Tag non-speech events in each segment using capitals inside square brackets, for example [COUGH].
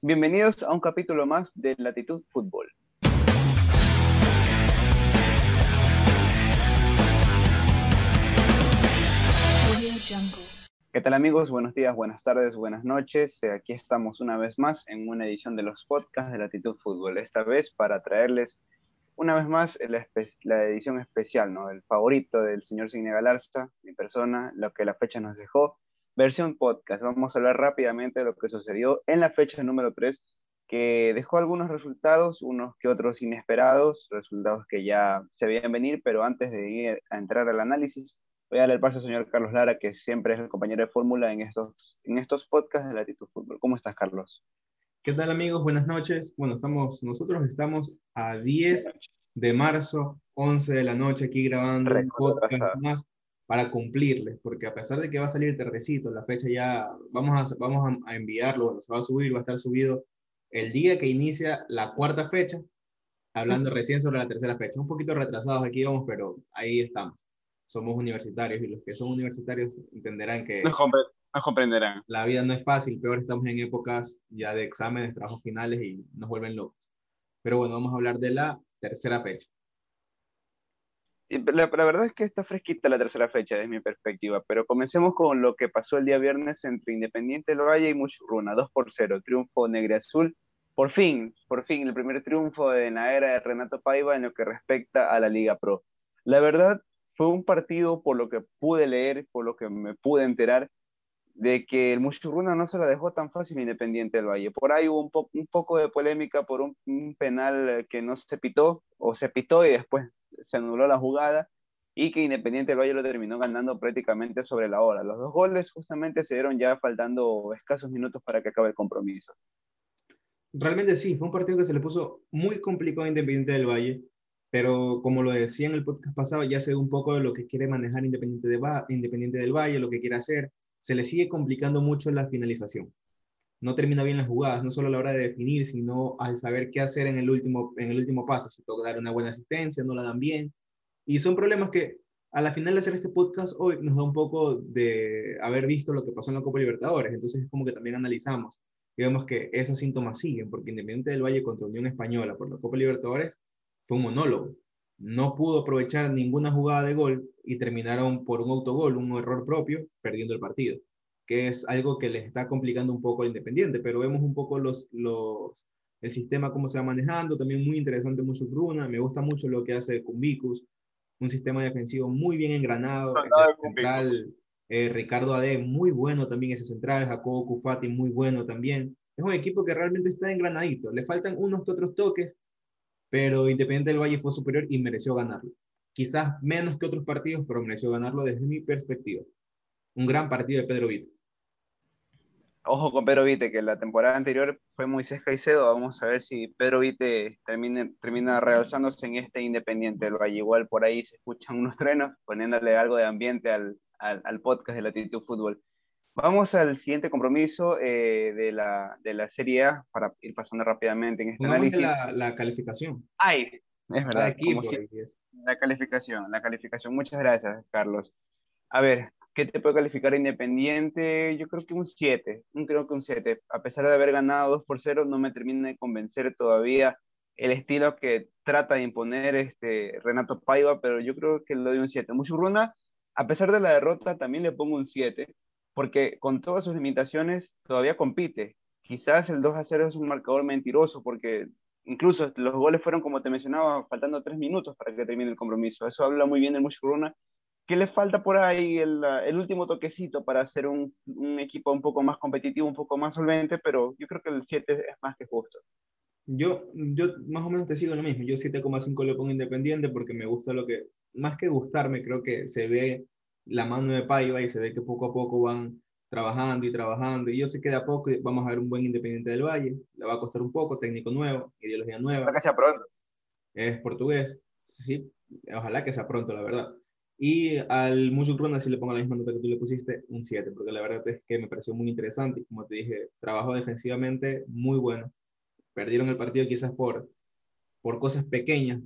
Bienvenidos a un capítulo más de Latitud Fútbol. ¿Qué tal amigos? Buenos días, buenas tardes, buenas noches. Eh, aquí estamos una vez más en una edición de los podcasts de Latitud Fútbol. Esta vez para traerles una vez más la, edición especial, ¿no? El favorito del señor Signe Galarza, mi persona, lo que la fecha nos dejó. Versión podcast. Vamos a hablar rápidamente de lo que sucedió en la fecha número 3, que dejó algunos resultados, unos que otros inesperados, resultados que ya se veían venir, pero antes de ir a entrar al análisis, Voy a darle el paso al señor Carlos Lara, que siempre es el compañero de fórmula en estos, en estos podcasts de Latitud Fútbol. ¿Cómo estás, Carlos? ¿Qué tal, amigos? Buenas noches. Bueno, estamos, nosotros estamos a 10 de marzo, 11 de la noche, aquí grabando un podcast más para cumplirles, porque a pesar de que va a salir tardecito, la fecha ya, vamos a, vamos a enviarlo, se va a subir, va a estar subido el día que inicia la cuarta fecha, hablando recién sobre la tercera fecha. Un poquito retrasados aquí vamos, pero ahí estamos somos universitarios y los que son universitarios entenderán que nos, comprenderán. La vida no es fácil, peor estamos en épocas ya de exámenes, trabajos finales y nos vuelven locos. Pero bueno, vamos a hablar de la tercera fecha. La, verdad es que está fresquita la tercera fecha desde mi perspectiva, pero comencemos con lo que pasó el día viernes entre Independiente del Valle y Muchurruna, 2 por 0, triunfo negro azul. Por fin, por fin, el primer triunfo en la era de Renato Paiva en lo que respecta a la Liga Pro. La verdad, fue un partido, por lo que pude leer, por lo que me pude enterar, de que el Muchurruna no se la dejó tan fácil Independiente del Valle. Por ahí hubo un, un poco de polémica por un, penal que no se pitó, o se pitó y después se anuló la jugada, y que Independiente del Valle lo terminó ganando prácticamente sobre la hora. Los dos goles justamente se dieron ya faltando escasos minutos para que acabe el compromiso. Realmente sí, fue un partido que se le puso muy complicado a Independiente del Valle. Pero como lo decía en el podcast pasado, ya sé un poco de lo que quiere manejar Independiente, de Independiente del Valle, lo que quiere hacer. Se le sigue complicando mucho la finalización. No termina bien las jugadas, no solo a la hora de definir, sino al saber qué hacer en el último, en el último paso. Si toca dar una buena asistencia, no la dan bien. Y son problemas que a la final de hacer este podcast hoy nos da un poco de haber visto lo que pasó en la Copa Libertadores. Entonces es como que también analizamos y vemos que esos síntomas siguen, porque Independiente del Valle contra Unión Española por la Copa Libertadores fue un monólogo. No pudo aprovechar ninguna jugada de gol y terminaron por un autogol, un error propio, perdiendo el partido, que es algo que les está complicando un poco al Independiente, pero vemos un poco los, los, el sistema, cómo se va manejando, también muy interesante mucho Bruna, me gusta mucho lo que hace Cumbicus, un sistema defensivo muy bien engranado, central, eh, Ricardo Ade, muy bueno también ese central, Jacobo Cufati, muy bueno también, es un equipo que realmente está engranadito, le faltan unos que otros toques, pero Independiente del Valle fue superior y mereció ganarlo. Quizás menos que otros partidos, pero mereció ganarlo desde mi perspectiva. Un gran partido de Pedro Vite. Ojo con Pedro Vite, que la temporada anterior fue Moisés Caicedo. Vamos a ver si Pedro Vite termina, termina realzándose en este Independiente del Valle. Igual por ahí se escuchan unos trenos, poniéndole algo de ambiente al, al, al podcast de Latitud Fútbol. Vamos al siguiente compromiso eh, de, la, de, la, Serie A para ir pasando rápidamente en este análisis. La, la calificación. Ay, es verdad. Aquí, la calificación, la calificación. Muchas gracias, Carlos. A ver, ¿qué te puede calificar Independiente? Yo creo que un 7, creo que un 7. A pesar de haber ganado 2 por 0, no me termina de convencer todavía el estilo que trata de imponer este Renato Paiva, pero yo creo que le doy un 7. Muchurruna, a pesar de la derrota, también le pongo un 7 porque con todas sus limitaciones todavía compite. Quizás el 2 a 0 es un marcador mentiroso, porque incluso los goles fueron, como te mencionaba, faltando tres minutos para que termine el compromiso. Eso habla muy bien del Mushuruna, que le falta por ahí el, el último toquecito para hacer un, un, equipo un poco más competitivo, un poco más solvente, pero yo creo que el 7 es más que justo. Yo, yo más o menos te sigo lo mismo. Yo 7,5 le pongo independiente porque me gusta lo que, más que gustarme, creo que se ve la mano de Paiva y se ve que poco a poco van trabajando y trabajando. Y yo sé que de a poco vamos a ver un buen Independiente del Valle. Le va a costar un poco, técnico nuevo, ideología nueva. Ojalá que sea pronto. Es portugués. Sí, ojalá que sea pronto, la verdad. Y al Muchukruna si le pongo la misma nota que tú le pusiste, un 7, porque la verdad es que me pareció muy interesante. Como te dije, trabajo defensivamente muy bueno. Perdieron el partido quizás por, por cosas pequeñas,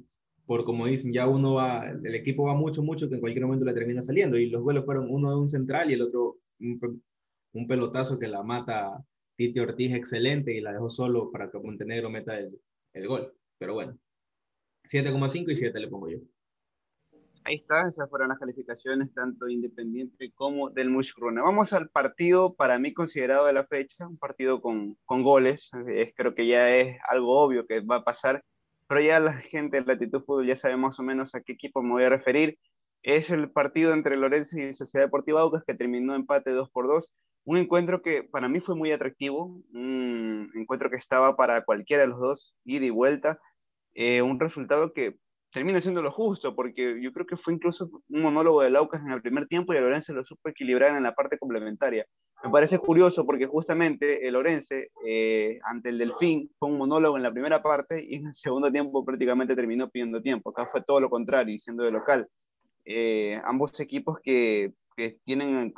por como dicen, ya uno va, el equipo va mucho, mucho, que en cualquier momento le termina saliendo. Y los goles fueron uno de un central y el otro un, pelotazo que la mata Titi Ortiz excelente y la dejó solo para que Montenegro meta el, el gol. Pero bueno, 7,5 y 7 le pongo yo. Ahí está, esas fueron las calificaciones tanto Independiente como del Mushkruna. Vamos al partido para mí considerado de la fecha, un partido con, con goles. creo que ya es algo obvio que va a pasar, pero ya la gente de Latitud Fútbol ya sabe más o menos a qué equipo me voy a referir. Es el partido entre Lorenzo y Sociedad Deportiva Aucas que terminó empate 2 por 2. Un encuentro que para mí fue muy atractivo, un encuentro que estaba para cualquiera de los dos, ida y vuelta. Eh, un resultado que termina siendo lo justo, porque yo creo que fue incluso un monólogo de Laucas en el primer tiempo y el Lorense lo supo equilibrar en la parte complementaria. Me parece curioso porque justamente el Lorense, eh, ante el Delfín, fue un monólogo en la primera parte y en el segundo tiempo prácticamente terminó pidiendo tiempo. Acá fue todo lo contrario, siendo de local. Eh, ambos equipos que, que, tienen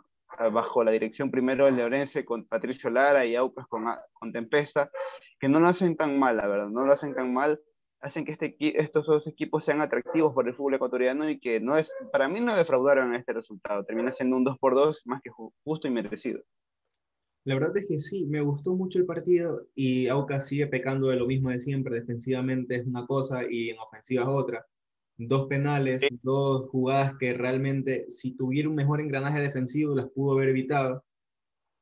bajo la dirección primero del Lorense con Patricio Lara y Aucas con, con Tempesta, que no lo hacen tan mal, la verdad, no lo hacen tan mal hacen que este, estos dos equipos sean atractivos por el fútbol ecuatoriano y que no es, para mí no defraudaron este resultado. Termina siendo un 2 por 2 más que justo y merecido. La verdad es que sí, me gustó mucho el partido y Aucas sigue pecando de lo mismo de siempre. Defensivamente es una cosa y en ofensiva es otra. Dos penales, dos jugadas que realmente, si tuviera un mejor engranaje defensivo, las pudo haber evitado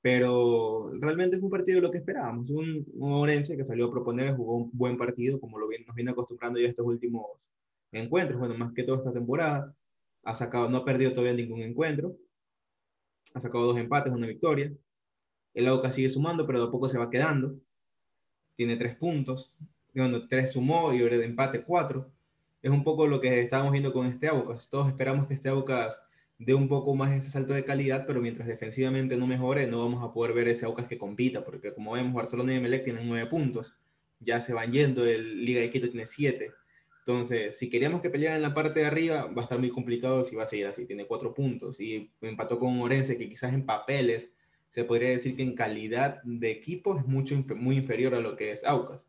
pero realmente fue un partido de lo que esperábamos. Un, un Orense que salió a proponer, jugó un buen partido, como lo nos viene acostumbrando ya estos últimos encuentros, bueno, más que toda esta temporada. Ha sacado, no ha perdido todavía ningún encuentro. Ha sacado dos empates, una victoria. El AUCA sigue sumando, pero de poco se va quedando. Tiene tres puntos. Bueno, tres sumó y de empate cuatro. Es un poco lo que estábamos viendo con este Aucas. Todos esperamos que este Aucas de un poco más ese salto de calidad, pero mientras defensivamente no mejore, no vamos a poder ver ese Aucas que compita, porque como vemos, Barcelona y Emelec tienen nueve puntos, ya se van yendo, el Liga de Quito tiene siete. Entonces, si queríamos que peleara en la parte de arriba, va a estar muy complicado si va a seguir así. Tiene cuatro puntos y empató con Orense, que quizás en papeles se podría decir que en calidad de equipo es mucho, muy inferior a lo que es Aucas.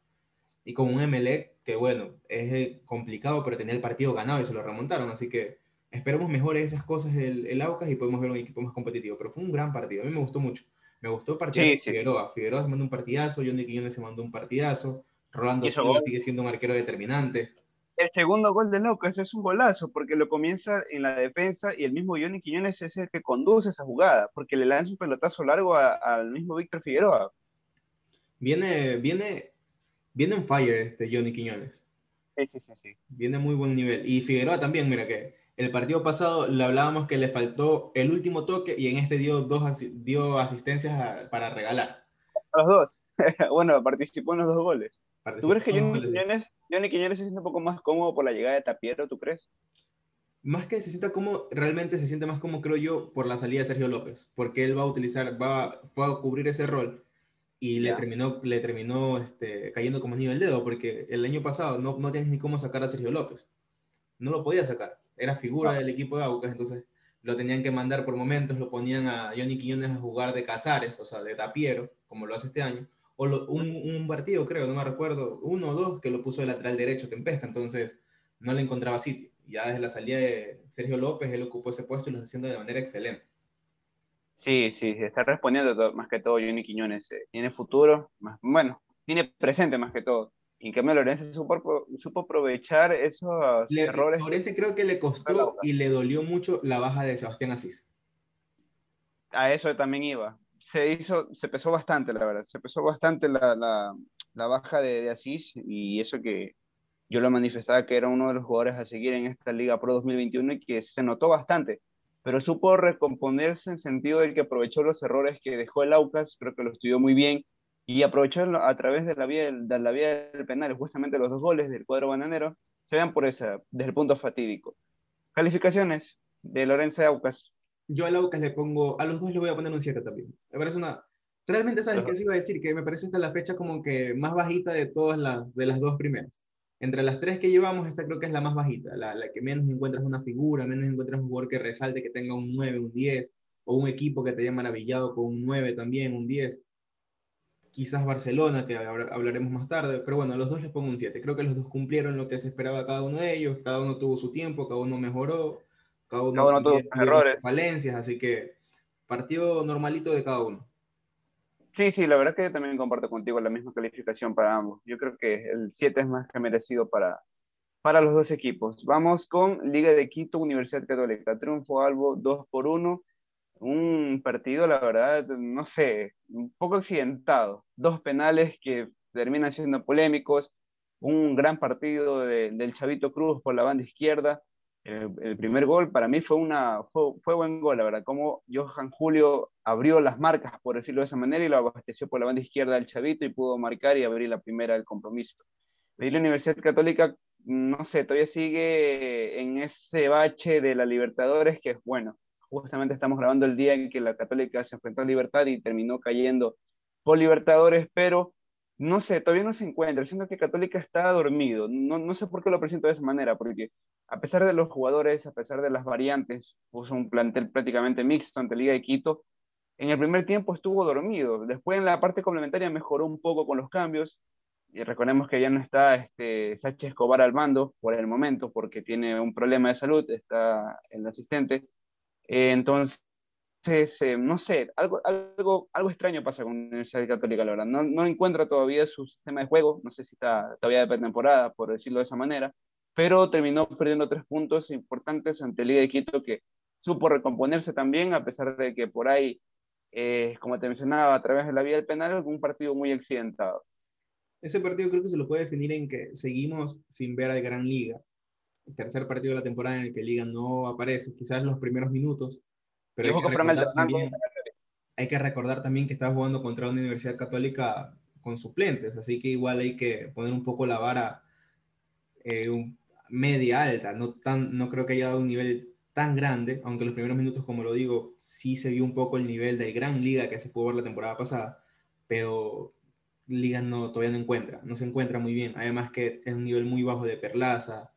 Y con un Emelec, que bueno, es complicado, pero tenía el partido ganado y se lo remontaron. Así que esperemos mejore esas cosas el, el Aucas y podemos ver un equipo más competitivo. Pero fue un gran partido. A mí me gustó mucho. Me gustó el partido de Figueroa. Figueroa se mandó un partidazo, Johnny Quiñones se mandó un partidazo, Rolando Silva sigue siendo un arquero determinante. El segundo gol de Aucas es un golazo, porque lo comienza en la defensa y el mismo Johnny Quiñones es el que conduce esa jugada, porque le lanza un pelotazo largo al mismo Víctor Figueroa. Viene, viene, viene en fire este Johnny Quiñones. Sí, sí, sí, sí. Viene muy buen nivel. Y Figueroa también, mira que el partido pasado le hablábamos que le faltó el último toque y en este dio dos dio asistencias para regalar. Los dos. [LAUGHS] bueno, participó en los dos goles. ¿Tú crees que Johnny Quiñones, Johnny Quiñones se siente un poco más cómodo por la llegada de Tapiero, tú crees? Más que se sienta como, realmente se siente más como creo yo por la salida de Sergio López, porque él va a utilizar, va, fue a cubrir ese rol y le terminó, le terminó este, cayendo como nivel del dedo, porque el año pasado no, no tienes ni cómo sacar a Sergio López. No lo podía sacar era figura del equipo de Aucas, entonces lo tenían que mandar por momentos, lo ponían a Johnny Quiñones a jugar de Casares, o sea, de Tapiero, como lo hace este año, o un, partido, creo, no me recuerdo, uno o dos, que lo puso de lateral derecho Tempesta, entonces no le encontraba sitio. Ya desde la salida de Sergio López, él ocupó ese puesto y lo está haciendo de manera excelente. Sí, sí, está respondiendo más que todo Johnny Quiñones. Eh, tiene futuro, más, bueno, tiene presente más que todo. Y en cambio Lorenzo supo, supo aprovechar esos errores. Lorenzo creo que le costó y le dolió mucho la baja de Sebastián Asís. A eso también iba. Se hizo, se pesó bastante, la verdad. Se pesó bastante la, la, la baja de, de, Asís y eso que yo lo manifestaba que era uno de los jugadores a seguir en esta Liga Pro 2021 y que se notó bastante. Pero supo recomponerse en sentido de que aprovechó los errores que dejó el Aucas, creo que lo estudió muy bien y aprovecharlo a través de la vía del, de la vía del penal, justamente los dos goles del cuadro bananero, se dan por esa, desde el punto fatídico. Calificaciones de Lorenzo de Aucas. Yo al Aucas le pongo, a los dos le voy a poner un 7 también. Me parece una... Realmente, ¿sabes qué se iba a decir? Que me parece esta la fecha como que más bajita de todas las, de las dos primeras. Entre las tres que llevamos, esta creo que es la más bajita, la, la que menos encuentras una figura, menos encuentras un jugador que resalte, que tenga un 9, un 10, o un equipo que te haya maravillado con un 9 también, un 10 quizás Barcelona, que hablaremos más tarde, pero bueno, a los dos les pongo un 7. Creo que los dos cumplieron lo que se esperaba cada uno de ellos, cada uno tuvo su tiempo, cada uno mejoró, cada uno, tuvo errores. Falencias, así que partido normalito de cada uno. Sí, sí, la verdad que yo también comparto contigo la misma calificación para ambos. Yo creo que el 7 es más que merecido para, para los dos equipos. Vamos con Liga de Quito, Universidad Católica. Triunfo Albo 2 por 1. Un partido, la verdad, no sé, un poco accidentado. Dos penales que terminan siendo polémicos. Un gran partido del Chavito Cruz por la banda izquierda. El, primer gol para mí fue, una, fue, buen gol, la verdad. Como Johan Julio abrió las marcas, por decirlo de esa manera, y lo abasteció por la banda izquierda del Chavito y pudo marcar y abrir la primera del compromiso. Y la Universidad Católica no sé, todavía sigue en ese bache de la Libertadores, que es bueno, justamente estamos grabando el día en que la Católica se enfrentó a Libertad y terminó cayendo por Libertadores, pero no sé, todavía no se encuentra. Siento que Católica está dormido. No, no sé por qué lo presento de esa manera, porque a pesar de los jugadores, a pesar de las variantes, puso un plantel prácticamente mixto ante Liga de Quito. En el primer tiempo estuvo dormido. Después en la parte complementaria mejoró un poco con los cambios y recordemos que ya no está este, Sánchez Escobar al mando por el momento porque tiene un problema de salud, está el asistente. Eh, entonces, eh, no sé, algo, algo, algo extraño pasa con la Universidad Católica, la verdad. No, encuentra todavía su sistema de juego, no sé si está todavía de pretemporada, por decirlo de esa manera, pero terminó perdiendo tres puntos importantes ante Liga de Quito que supo recomponerse también, a pesar de que por ahí, eh, como te mencionaba, a través de la vía del penal, un partido muy accidentado. Ese partido creo que se lo puede definir en que seguimos sin ver al Gran Liga. Tercer partido de la temporada en el que Liga no aparece, quizás los primeros minutos. Pero hay que, recordar también, hay que recordar también que está jugando contra una universidad católica con suplentes, así que igual hay que poner un poco la vara eh, media alta. No, tan, no creo que haya dado un nivel tan grande, aunque los primeros minutos, como lo digo, sí se vio un poco el nivel del Gran Liga que se pudo ver la temporada pasada, pero Liga no, todavía no encuentra, no se encuentra muy bien. Además que es un nivel muy bajo de Perlaza.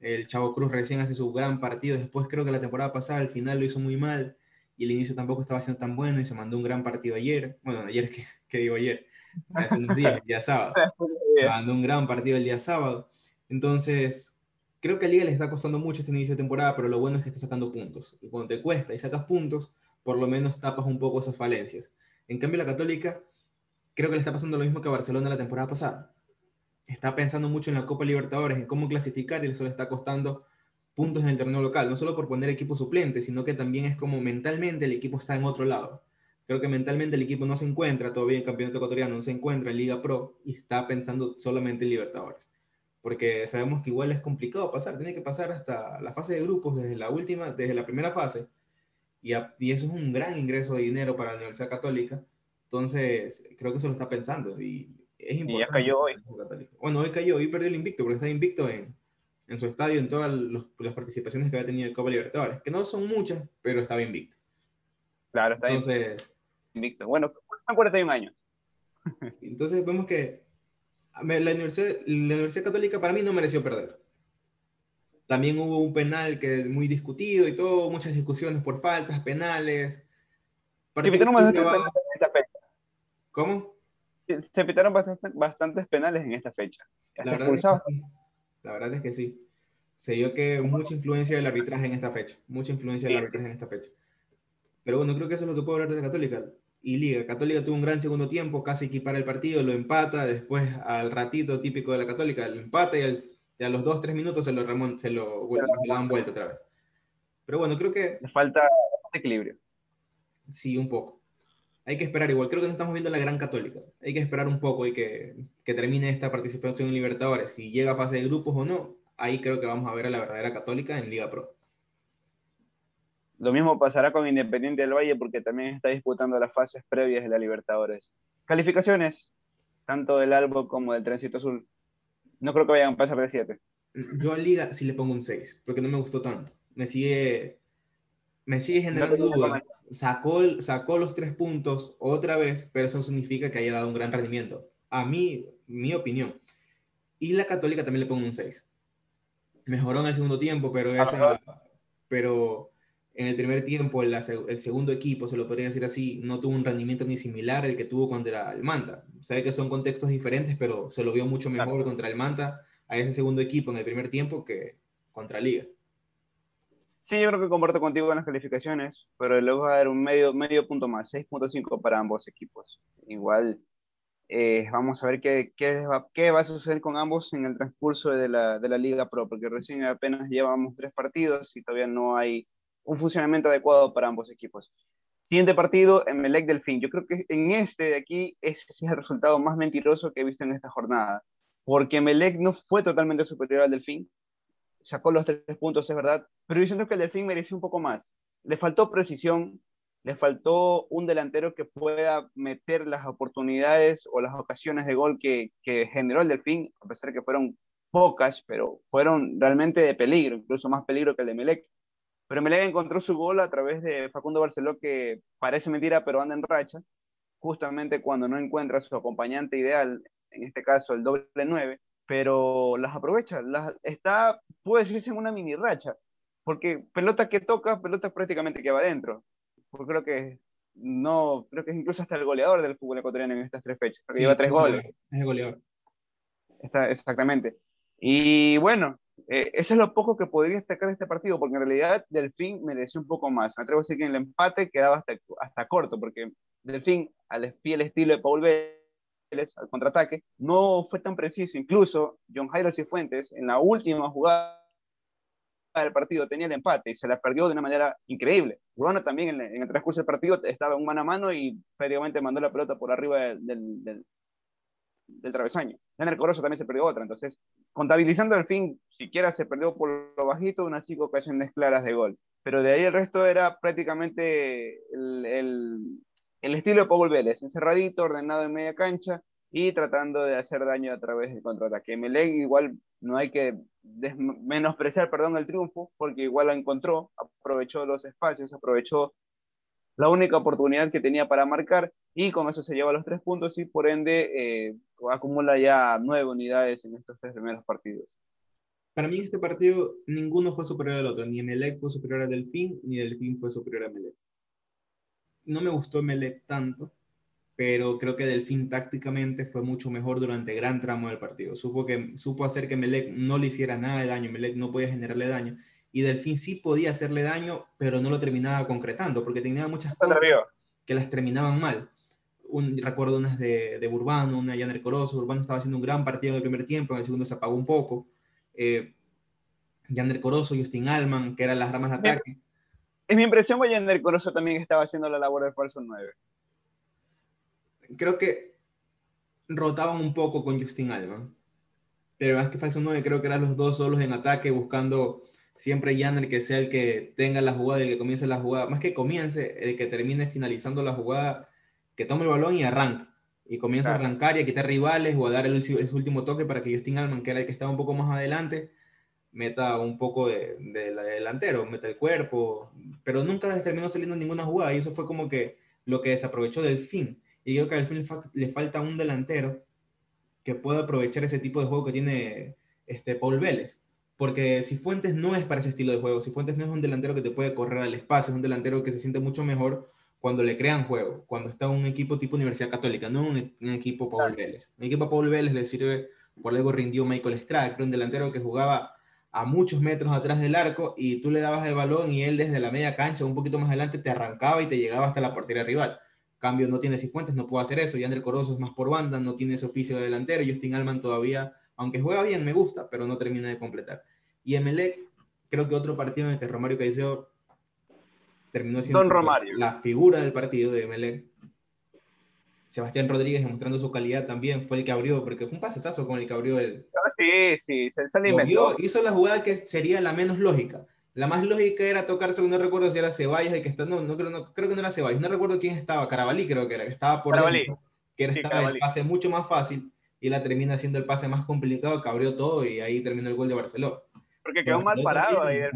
El Chavo Cruz recién hace su gran partido. Después creo que la temporada pasada al final lo hizo muy mal y el inicio tampoco estaba siendo tan bueno y se mandó un gran partido ayer. Bueno, ayer, [LAUGHS] ¿qué, digo ayer? Hace unos días, el día sábado. [LAUGHS] Se mandó un gran partido el día sábado. Entonces, creo que a Liga le está costando mucho este inicio de temporada, pero lo bueno es que está sacando puntos. Y cuando te cuesta y sacas puntos, por lo menos tapas un poco esas falencias. En cambio, la Católica creo que le está pasando lo mismo que a Barcelona la temporada pasada. Está pensando mucho en la Copa Libertadores, en cómo clasificar y eso le está costando puntos en el torneo local, no solo por poner equipo suplente, sino que también es como mentalmente el equipo está en otro lado. Creo que mentalmente el equipo no se encuentra todavía en Campeonato Ecuatoriano, no se encuentra en Liga Pro y está pensando solamente en Libertadores. Porque sabemos que igual es complicado pasar, tiene que pasar hasta la fase de grupos desde la última, desde la primera fase. Y, y eso es un gran ingreso de dinero para la Universidad Católica entonces, creo que eso lo está pensando y es importante. Y ya cayó hoy. Bueno, hoy cayó, hoy perdió el invicto, porque está invicto en, en su estadio, en todas las participaciones que había tenido en Copa Libertadores, que no son muchas, pero estaba invicto. Claro, está entonces, invicto. Bueno, están 41 años. [LAUGHS] entonces vemos que la universidad, la Universidad Católica para mí no mereció perder. También hubo un penal que es muy discutido y todo, muchas discusiones por faltas, penales. ¿Cómo? [LAUGHS] Se pitaron bastantes penales en esta fecha. La verdad, es que sí. La verdad es que sí. Se dio que mucha influencia del arbitraje en esta fecha. Mucha influencia del arbitraje en esta fecha. Pero bueno, creo que eso es lo que puedo hablar de Católica y Liga. Católica tuvo un gran segundo tiempo, casi equipara el partido, lo empata, después al ratito típico de la Católica, lo empata y, a los dos, tres minutos se lo, se lo, dan vuelta otra vez. Pero bueno, creo que... Le falta equilibrio. Sí, un poco hay que esperar igual. Creo que no estamos viendo la gran católica. Hay que esperar un poco y que, que termine esta participación en Libertadores. Si llega a fase de grupos o no, ahí creo que vamos a ver a la verdadera católica en Liga Pro. Lo mismo pasará con Independiente del Valle porque también está disputando las fases previas de la Libertadores. Calificaciones, tanto del Albo como del Trencito Azul. No creo que vayan a pasar de 7. Yo a Liga sí le pongo un 6, porque no me gustó tanto. Me sigue me sigue generando dudas. Sacó, sacó los tres puntos otra vez, pero eso significa que haya dado un gran rendimiento. A mí, mi opinión. Y la Católica también le pongo un 6. Mejoró en el segundo tiempo, pero, esa, pero en el primer tiempo el, el, segundo equipo, se lo podría decir así, no tuvo un rendimiento ni similar al que tuvo contra el Manta. Sabe que son contextos diferentes, pero se lo vio mucho mejor contra el Manta a ese segundo equipo en el primer tiempo que contra Liga. Sí, yo creo que comparto contigo en las calificaciones, pero luego voy a dar un medio, medio punto más, 6.5 para ambos equipos. igual eh, vamos a ver qué, qué, va, qué, va, a suceder con ambos en el transcurso de la, de la Liga Pro, porque recién apenas llevamos tres partidos y todavía no hay un funcionamiento adecuado para ambos equipos. Siguiente partido, Emelec Delfín. Yo creo que en este de aquí ese es el resultado más mentiroso que he visto en esta jornada, porque Emelec no fue totalmente superior al Delfín, sacó los tres puntos, es verdad, pero yo que el Delfín mereció un poco más. Le faltó precisión, le faltó un delantero que pueda meter las oportunidades o las ocasiones de gol que, generó el Delfín, a pesar que fueron pocas, pero fueron realmente de peligro, incluso más peligro que el de Melec. Pero Melec encontró su gol a través de Facundo Barceló, que parece mentira, pero anda en racha, justamente cuando no encuentra su acompañante ideal, en este caso el doble 9, pero las aprovecha. Las, está, puede decirse, en una mini racha, porque pelota que toca, pelota prácticamente que va adentro porque creo que no, creo que es incluso hasta el goleador del fútbol ecuatoriano en estas tres fechas, porque lleva tres goles. Es el goleador. Está, exactamente. Y bueno, eh, eso es lo poco que podría destacar este partido, porque en realidad Delfín mereció un poco más. Me atrevo a decir que en el empate quedaba hasta, hasta corto, porque Delfín, al fiel estilo de Paul Vélez, al contraataque, no fue tan preciso. Incluso John Jairo Cifuentes, en la última jugada del partido tenía el empate y se la perdió de una manera increíble. Urbano también en, el transcurso del partido estaba un mano a mano y prácticamente mandó la pelota por arriba del, del, del, travesaño. En el Corozo también se perdió otra. Entonces, contabilizando el fin, siquiera se perdió por lo bajito unas cinco ocasiones claras de gol. Pero de ahí el resto era prácticamente el, el estilo de Pablo Vélez, encerradito, ordenado en media cancha y tratando de hacer daño a través del contraataque. Melec igual no hay que menospreciar, perdón, el triunfo, porque igual lo encontró, aprovechó los espacios, aprovechó la única oportunidad que tenía para marcar y con eso se lleva los tres puntos y por ende eh, acumula ya nueve unidades en estos tres primeros partidos. Para mí este partido ninguno fue superior al otro, ni Melec fue superior al Delfín, ni Delfín fue superior a Melec. No me gustó Melec tanto, pero creo que Delfín tácticamente fue mucho mejor durante gran tramo del partido. Supo, que, supo hacer que Melec no le hiciera nada de daño, Melec no podía generarle daño, y Delfín sí podía hacerle daño, pero no lo terminaba concretando, porque tenía muchas cosas que las terminaban mal. Un, recuerdo unas de, de Urbano, una de Janer Corozo, Urbano estaba haciendo un gran partido en el primer tiempo, en el segundo se apagó un poco. Eh, Janer Corozo, Justin Alman, que eran las ramas de ataque. Es mi impresión que Janer Corozo también estaba haciendo la labor de falso 9 creo que rotaban un poco con Justin Alman. Pero más que falso 9, creo que eran los dos solos en ataque, buscando siempre Janner que sea el que tenga la jugada, el que comience la jugada. Más que comience, el que termine finalizando la jugada, que tome el balón y arranque. Y comience a arrancar y a quitar rivales o a dar el, último toque para que Justin Alman, que era el que estaba un poco más adelante, meta un poco de, delantero, meta el cuerpo. Pero nunca les terminó saliendo ninguna jugada y eso fue como que lo que desaprovechó del fin y creo que al fin le falta un delantero que pueda aprovechar ese tipo de juego que tiene este Paul Vélez. Porque si Fuentes no es para ese estilo de juego, si Fuentes no es un delantero que te puede correr al espacio, es un delantero que se siente mucho mejor cuando le crean juego, cuando está un equipo tipo Universidad Católica, no un, equipo Paul Vélez. Un equipo Paul Vélez le sirve, por algo rindió Michael era un delantero que jugaba a muchos metros atrás del arco y tú le dabas el balón y él desde la media cancha, un poquito más adelante, te arrancaba y te llegaba hasta la portería rival. Cambio no tiene Cifuentes, no puede hacer eso. Yandel Corozo es más por banda, no tiene ese oficio de delantero. Justin Alman todavía, aunque juega bien, me gusta, pero no termina de completar. Y Emelec, creo que otro partido en el que Romario Caicedo terminó siendo la figura del partido de Emelec. Sebastián Rodríguez demostrando su calidad también fue el que abrió, porque fue un pasesazo con el que abrió el. Ah, sí, sí, se, Hizo la jugada que sería la menos lógica la más lógica era tocarse, no recuerdo si era Ceballos el que está, no, no, creo, no, creo que no era Ceballos, no recuerdo quién estaba, Carabalí creo que era, que estaba por Carabalí. que era, estaba el pase mucho más fácil y la termina siendo el pase más complicado, que abrió todo y ahí terminó el gol de Barcelona. Porque quedó mal parado ahí el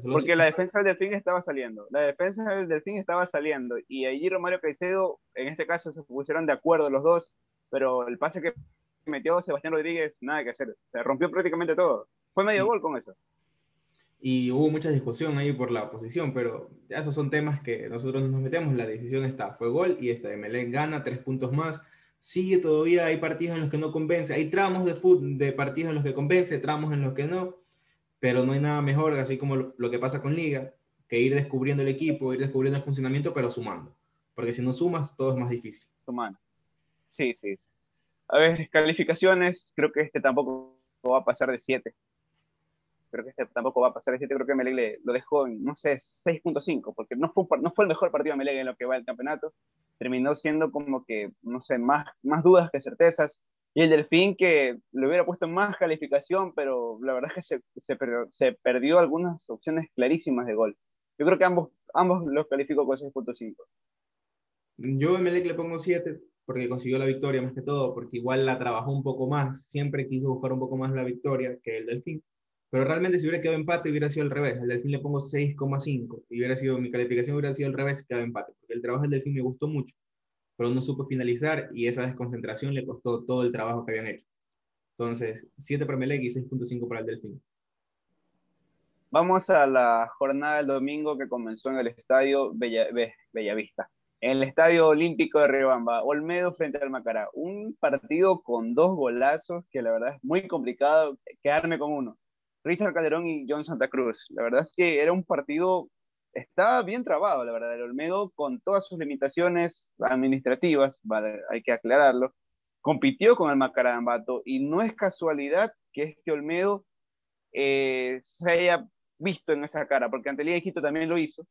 Porque la defensa del Delfín estaba saliendo. La defensa del Delfín estaba saliendo. Y allí Romario Caicedo, en este caso, se pusieron de acuerdo los dos. Pero el pase que metió Sebastián Rodríguez, nada que hacer. Se rompió prácticamente todo. Fue medio gol con eso. Y hubo mucha discusión ahí por la posición, pero ya esos son temas que nosotros nos metemos. La decisión está, fue gol y esta Melén gana tres puntos más. Sigue todavía, hay partidos en los que no convence, hay tramos de, fútbol, de partidos en los que convence, tramos en los que no, pero no hay nada mejor, así como lo, que pasa con Liga, que ir descubriendo el equipo, ir descubriendo el funcionamiento, pero sumando. porque si no sumas, todo es más difícil. Sumando. Sí, sí, sí. A ver, calificaciones, creo que este tampoco va a pasar de 7. Creo que este tampoco va a pasar de 7. Creo que Melec lo dejó en, no sé, 6.5, porque no fue, no fue el mejor partido de Melec en lo que va el campeonato. Terminó siendo como que, no sé, más, más dudas que certezas. Y el Delfín que le hubiera puesto más calificación, pero la verdad es que se, se, se perdió algunas opciones clarísimas de gol. Yo creo que ambos, ambos los califico con 6.5. Yo a Melec le pongo 7 porque consiguió la victoria más que todo, porque igual la trabajó un poco más, siempre quiso buscar un poco más la victoria que el Delfín. Pero realmente si hubiera quedado empate hubiera sido al revés. Al Delfín le pongo 6,5 y hubiera sido, mi calificación hubiera sido al revés, quedado empate, porque el trabajo del Delfín me gustó mucho pero no supo finalizar y esa desconcentración le costó todo el trabajo que habían hecho. Entonces, 7 para Melec y 6.5 para el Delfín. Vamos a la jornada del domingo que comenzó en el estadio Bella, Bellavista. En el estadio olímpico de Riobamba, Olmedo frente al Macará. Un partido con dos golazos que la verdad es muy complicado quedarme con uno. Richard Calderón y John Santa Cruz. La verdad es que era un partido está bien trabado, la verdad. El Olmedo, con todas sus limitaciones administrativas, hay que aclararlo, compitió con el Macarambato y no es casualidad que este Olmedo eh, se haya visto en esa cara, porque ante el también lo hizo.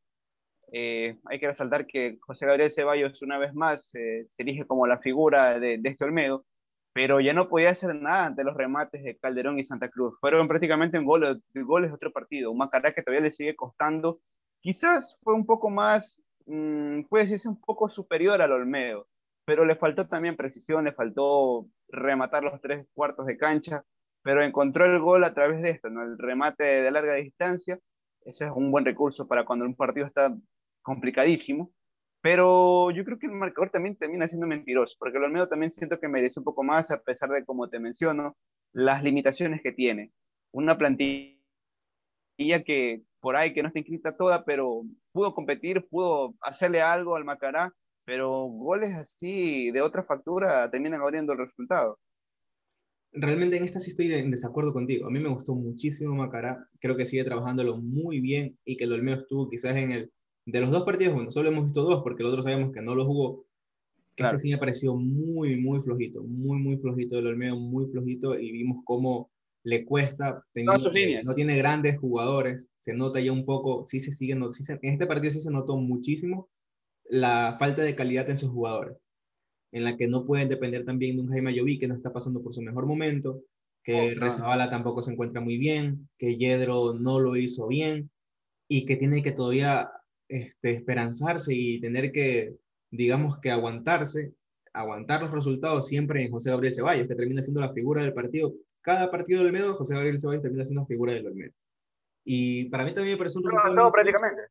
Eh, hay que resaltar que José Gabriel Ceballos una vez más eh, se elige como la figura de, este Olmedo, pero ya no podía hacer nada ante los remates de Calderón y Santa Cruz. Fueron prácticamente un gol, goles de otro partido, un Macará que todavía le sigue costando Quizás fue un poco más, mmm, puede decirse un poco superior al Olmedo, pero le faltó también precisión, le faltó rematar los tres cuartos de cancha, pero encontró el gol a través de esto, ¿no? el remate de larga distancia. Ese es un buen recurso para cuando un partido está complicadísimo. Pero yo creo que el marcador también termina siendo mentiroso, porque el Olmedo también siento que merece un poco más, a pesar de, como te menciono, las limitaciones que tiene. Una plantilla que por ahí que no está inscrita toda, pero pudo competir, pudo hacerle algo al Macará, pero goles así de otra factura terminan abriendo el resultado. Realmente en esta sí estoy en desacuerdo contigo. A mí me gustó muchísimo Macará, creo que sigue trabajándolo muy bien y que el Olmedo estuvo quizás en el... De los dos partidos, bueno, solo hemos visto dos porque el otro sabemos que no lo jugó. Este sí me pareció muy, muy flojito, muy, muy flojito el Olmedo, muy flojito y vimos cómo le cuesta, no tiene grandes jugadores, se nota ya un poco, sí se sigue, no, sí en este partido sí se notó muchísimo la falta de calidad en sus jugadores, en la que no pueden depender también de un Jaime Ayoví que no está pasando por su mejor momento, que oh, tampoco se encuentra muy bien, que Yedro no lo hizo bien y que tiene que todavía este, esperanzarse y tener que, digamos que aguantarse, aguantar los resultados siempre en José Gabriel Ceballos, que termina siendo la figura del partido. Cada partido del Olmedo, José Gabriel Ceballos termina siendo figura del Olmedo. Y para mí también me pareció un resultado. No, prácticamente.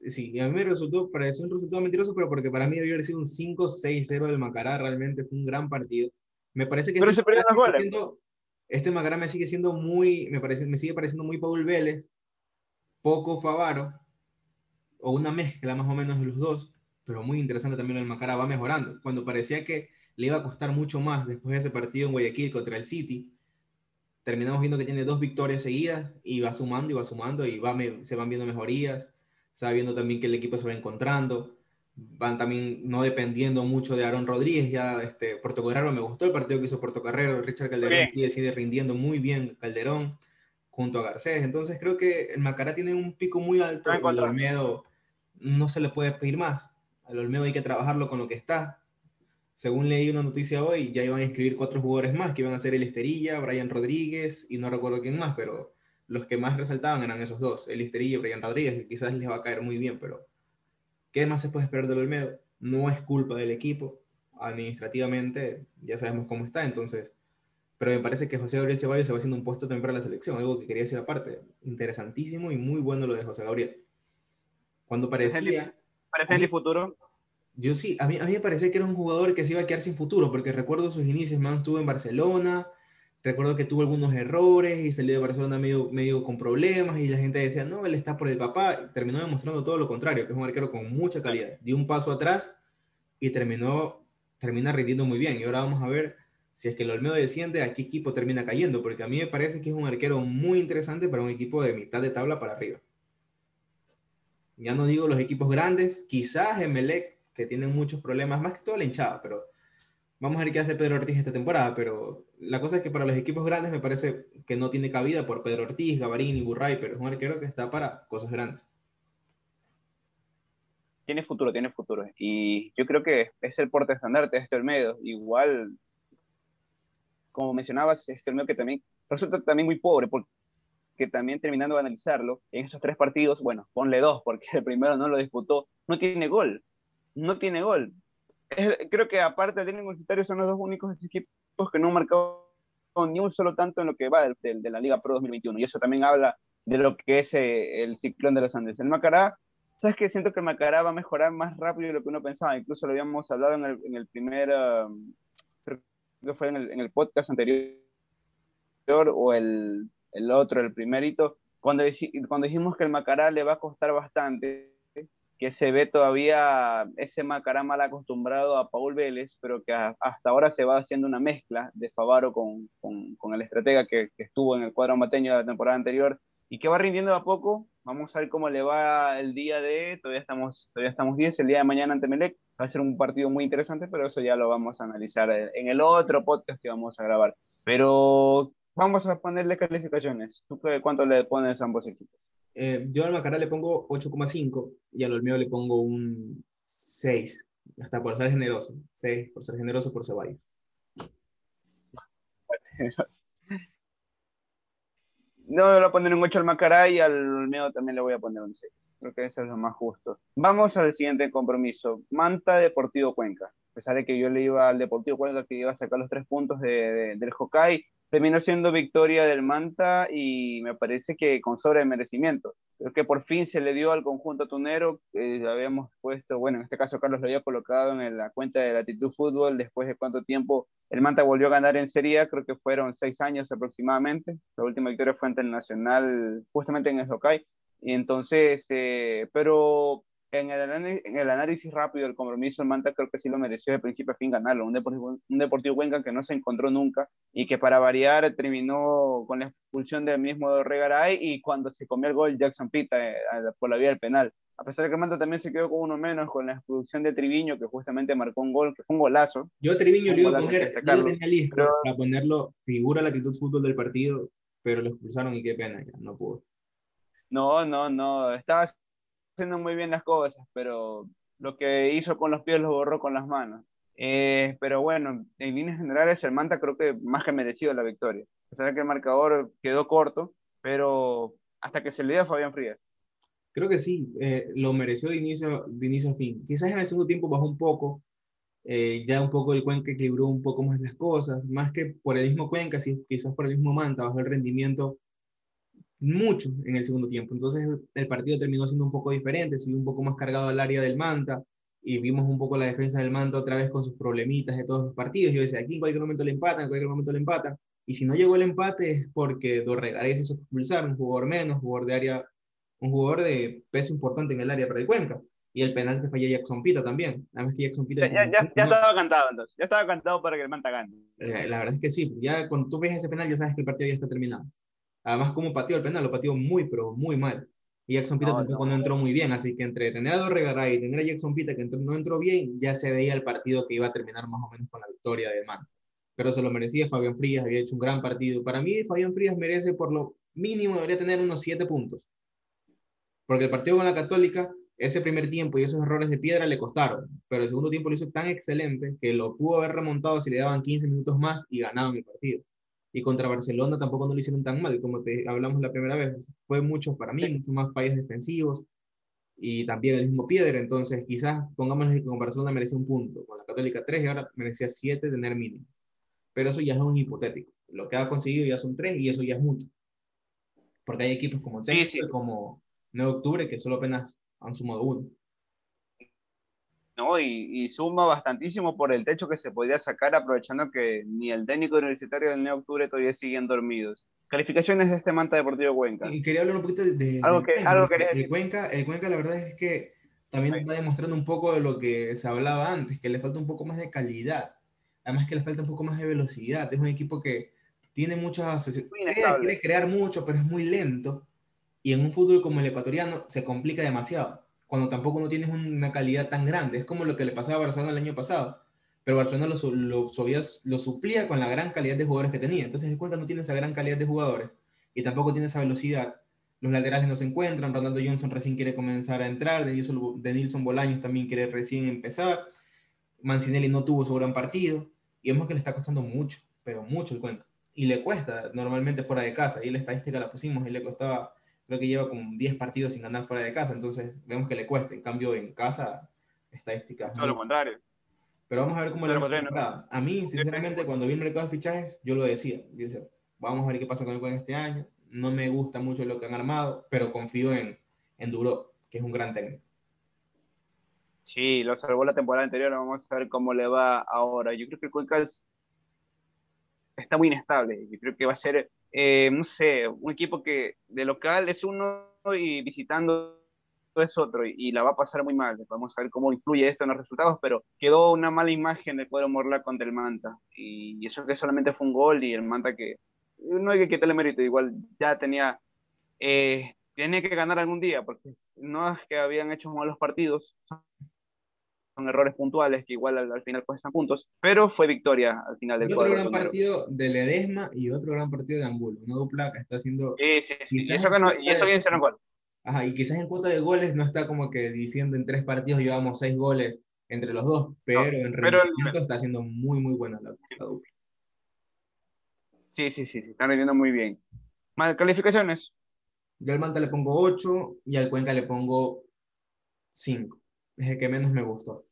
Sí, a mí me resultó, pareció un resultado mentiroso, pero porque para mí debió haber sido un 5-6-0 del Macará, realmente fue un gran partido. Me parece que pero este, se Macará siendo, este Macará me sigue siendo muy, me, parece, me sigue pareciendo muy Paul Vélez, poco Favaro, o una mezcla más o menos de los dos, pero muy interesante también el Macará, va mejorando. Cuando parecía que le iba a costar mucho más después de ese partido en Guayaquil contra el City, terminamos viendo que tiene dos victorias seguidas y va sumando y va sumando y va, se van viendo mejorías, se va viendo también que el equipo se va encontrando, van también no dependiendo mucho de Aaron Rodríguez, ya este, Puerto Carrero, me gustó el partido que hizo Puerto Carrero, Richard Calderón y sigue rindiendo muy bien Calderón junto a Garcés, entonces creo que el Macará tiene un pico muy alto, el Olmedo no se le puede pedir más, al Olmedo hay que trabajarlo con lo que está, según leí una noticia hoy, ya iban a inscribir cuatro jugadores más, que iban a ser el Esterilla, Brian Rodríguez y no recuerdo quién más, pero los que más resaltaban eran esos dos, el Esterilla y Brian Rodríguez, que quizás les va a caer muy bien, pero ¿qué más se puede esperar del Olmedo? No es culpa del equipo, administrativamente ya sabemos cómo está, entonces, pero me parece que José Gabriel Ceballos se va haciendo un puesto también para la selección, algo que quería decir aparte, interesantísimo y muy bueno lo de José Gabriel. Cuando parecía... ¿Parece el futuro? Yo sí, a mí, a mí me parecía que era un jugador que se iba a quedar sin futuro, porque recuerdo sus inicios, man, estuvo en Barcelona, recuerdo que tuvo algunos errores y salió de Barcelona medio, medio con problemas y la gente decía, no, él está por el papá, y terminó demostrando todo lo contrario, que es un arquero con mucha calidad. Dio un paso atrás y terminó, termina rindiendo muy bien. Y ahora vamos a ver si es que el Olmedo desciende, a qué equipo termina cayendo, porque a mí me parece que es un arquero muy interesante para un equipo de mitad de tabla para arriba. Ya no digo los equipos grandes, quizás Emelec que tienen muchos problemas, más que todo la hinchada, pero vamos a ver qué hace Pedro Ortiz esta temporada, pero la cosa es que para los equipos grandes me parece que no tiene cabida por Pedro Ortiz, Gavarini, Burray, pero es un arquero que está para cosas grandes. Tiene futuro, tiene futuro. Y yo creo que es el porte estandarte de este Olmedo. Igual, como mencionabas, este Olmedo que también resulta también muy pobre, porque también terminando de analizarlo, en estos tres partidos, bueno, ponle dos, porque el primero no lo disputó, no tiene gol. No tiene gol creo que aparte del Universitario son los dos únicos equipos que no han marcado ni un solo tanto en lo que va de, de, la Liga Pro 2021. Y eso también habla de lo que es eh, el ciclón de los Andes. El Macará, ¿sabes qué? Siento que el Macará va a mejorar más rápido de lo que uno pensaba. Incluso lo habíamos hablado en el, en el primer, um, creo que fue en el, en el, podcast anterior o el, el otro, el primerito, cuando, cuando dijimos que el Macará le va a costar bastante que se ve todavía ese Macará mal acostumbrado a Paul Vélez, pero que hasta ahora se va haciendo una mezcla de Favaro con, con, el estratega que, estuvo en el cuadro mateño de la temporada anterior y que va rindiendo a poco. Vamos a ver cómo le va el día de, todavía estamos, todavía estamos 10, el día de mañana ante Melec. Va a ser un partido muy interesante, pero eso ya lo vamos a analizar en el otro podcast que vamos a grabar. Pero vamos a ponerle calificaciones. ¿Tú cuánto le pones a ambos equipos? Eh, yo al Macará le pongo 8,5 y al Olmedo le pongo un 6, hasta por ser generoso, 6, por ser generoso por Ceballos. [LAUGHS] No, le voy a poner un 8 al Macará y al Olmedo también le voy a poner un 6. Creo que eso es lo más justo. Vamos al siguiente compromiso. Manta Deportivo Cuenca. A pesar de que yo le iba al Deportivo Cuenca que iba a sacar los tres puntos de, del Hokkaido, terminó siendo victoria del Manta y me parece que con sobre merecimiento. Creo que por fin se le dio al conjunto tunero, eh, habíamos puesto, bueno, en este caso Carlos lo había colocado en la cuenta de Latitud Fútbol, después de cuánto tiempo el Manta volvió a ganar en Serie creo que fueron seis años aproximadamente, la última victoria fue ante el Nacional, justamente en el Hokkaido, y entonces, eh, pero en el, en el, análisis rápido del compromiso, el Manta creo que sí lo mereció de principio a fin ganarlo. Un Deportivo, un Deportivo que no se encontró nunca y que para variar terminó con la expulsión del mismo Regaray y cuando se comió el gol Jackson Pita eh, por la vía del penal. A pesar de que el Manta también se quedó con uno menos con la expulsión de Triviño, que justamente marcó un gol, que fue un golazo. Yo Triviño le iba a poner, yo lo tenía listo para ponerlo, figura la actitud fútbol del partido, pero lo expulsaron y qué pena, ya no pudo. No, no, no, estaba haciendo muy bien las cosas, pero lo que hizo con los pies lo borró con las manos. Eh, pero bueno, en líneas generales, el Manta creo que más que merecido la victoria. A que el marcador quedó corto, pero hasta que se le dio a Fabián Frías. Creo que sí, eh, lo mereció de inicio, de inicio a fin. Quizás en el segundo tiempo bajó un poco, eh, ya un poco el Cuenca equilibró un poco más las cosas, más que por el mismo Cuenca, quizás por el mismo Manta, bajó el rendimiento mucho en el segundo tiempo. Entonces el partido terminó siendo un poco diferente, se un poco más cargado al área del Manta y vimos un poco la defensa del Manta otra vez con sus problemitas de todos los partidos. Yo decía, aquí en cualquier momento le empatan, en cualquier momento le empatan. Y si no llegó el empate es porque Dorregaray se hizo expulsar, un jugador menos, un jugador de área, un jugador de peso importante en el área para el Cuenca. Y el penal que falló Jackson Pita también. Además que Jackson Pita... Ya, ya, ya, estaba cantado entonces, ya estaba cantado para que el Manta gane. Eh, la verdad es que sí, ya cuando tú ves ese penal ya sabes que el partido ya está terminado. Además, como pateó el penal, lo pateó muy, pero muy mal. Y Jackson Pita tampoco no. entró muy bien, así que entre tener a Dorregaray y tener a Jackson Pita que no entró bien, ya se veía el partido que iba a terminar más o menos con la victoria de Man. Pero se lo merecía Fabián Frías, había hecho un gran partido. Para mí, Fabián Frías merece por lo mínimo, debería tener unos siete puntos. Porque el partido con la Católica, ese primer tiempo y esos errores de piedra le costaron, pero el segundo tiempo lo hizo tan excelente que lo pudo haber remontado si le daban 15 minutos más y ganaban el partido y contra Barcelona tampoco no lo hicieron tan mal, como te hablamos la primera vez. Fue mucho para mí, mucho más fallos defensivos y también el mismo Piedra. Entonces, quizás pongámosle que con Barcelona merecía un punto, con la Católica 3 y ahora merecía 7 tener mínimo. Pero eso ya es un hipotético. Lo que ha conseguido ya son 3 y eso ya es mucho. Porque hay equipos como sí, como 9 de octubre, que solo apenas han sumado uno. ¿No? Y, suma bastantísimo por el techo que se podía sacar, aprovechando que ni el técnico universitario del Neo Octubre todavía siguen dormidos. Calificaciones de este Manta Deportivo Cuenca. Y quería hablar un poquito de, algo que, algo que el, Cuenca. El Cuenca, la verdad es que también está demostrando un poco de lo que se hablaba antes, que le falta un poco más de calidad. Además que le falta un poco más de velocidad. Es un equipo que tiene muchas... Quiere, quiere crear mucho, pero es muy lento. Y en un fútbol como el ecuatoriano se complica demasiado cuando tampoco no tienes una calidad tan grande. Es como lo que le pasaba a Barcelona el año pasado. Pero Barcelona lo, lo, suplía con la gran calidad de jugadores que tenía. Entonces, en cuenta, no tiene esa gran calidad de jugadores y tampoco tiene esa velocidad. Los laterales no se encuentran. Ronaldo Johnson recién quiere comenzar a entrar. De Nilson Bolaños también quiere recién empezar. Mancinelli no tuvo su gran partido. Y vemos que le está costando mucho, pero mucho el cuento. Y le cuesta normalmente fuera de casa. Y la estadística la pusimos y le costaba creo que lleva como 10 partidos sin ganar fuera de casa, entonces vemos que le cuesta. En cambio, en casa, estadísticas. Todo lo contrario. Pero vamos a ver cómo le va a mí, sinceramente, cuando vi el mercado de fichajes, yo lo decía. vamos a ver qué pasa con el juego este año. No me gusta mucho lo que han armado, pero confío en, en Duro, que es un gran técnico. Sí, lo salvó la temporada anterior, vamos a ver cómo le va ahora. Yo creo que el Cuenca está muy inestable. Yo creo que va a ser eh, no sé, un equipo que de local es uno y visitando es otro y, la va a pasar muy mal. Vamos a ver cómo influye esto en los resultados, pero quedó una mala imagen del cuadro Morla contra el Manta. Y, eso que solamente fue un gol y el Manta que no hay que quitarle mérito, igual ya tenía, eh, tiene que ganar algún día, porque no es que habían hecho malos partidos, son errores puntuales que igual al, final cuestan puntos, pero fue victoria al final del y otro gran partido de Ledesma y otro gran partido de Angulo, una dupla que está haciendo... Sí, sí, sí, y eso, que no, y eso bien se gol. Ajá, y quizás en cuota de goles no está como que diciendo en tres partidos llevamos seis goles entre los dos, pero en rendimiento está haciendo muy, muy buena la, dupla. Sí, sí, sí, sí, están rindiendo muy bien. ¿Mal calificaciones? Yo al Manta le pongo 8 y al Cuenca le pongo 5. Es el que menos me gustó.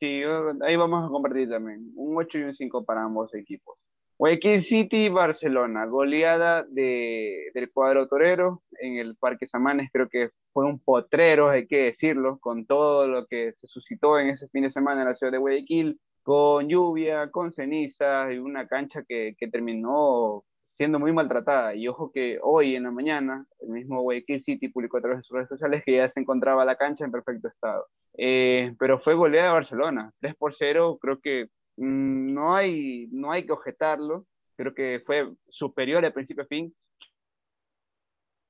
Sí, ahí vamos a compartir también. Un 8 y un 5 para ambos equipos. Guayaquil City, Barcelona, goleada de, del cuadro torero en el Parque Samanes, creo que fue un potrero, hay que decirlo, con todo lo que se suscitó en ese fin de semana en la ciudad de Guayaquil, con lluvia, con ceniza y una cancha que, que terminó siendo muy maltratada. Y ojo que hoy en la mañana, el mismo Guayaquil City publicó a través de sus redes sociales que ya se encontraba la cancha en perfecto estado. Eh, pero fue goleada de Barcelona, 3 por 0, creo que mm, no, hay, no hay que objetarlo, creo que fue superior al principio a fin.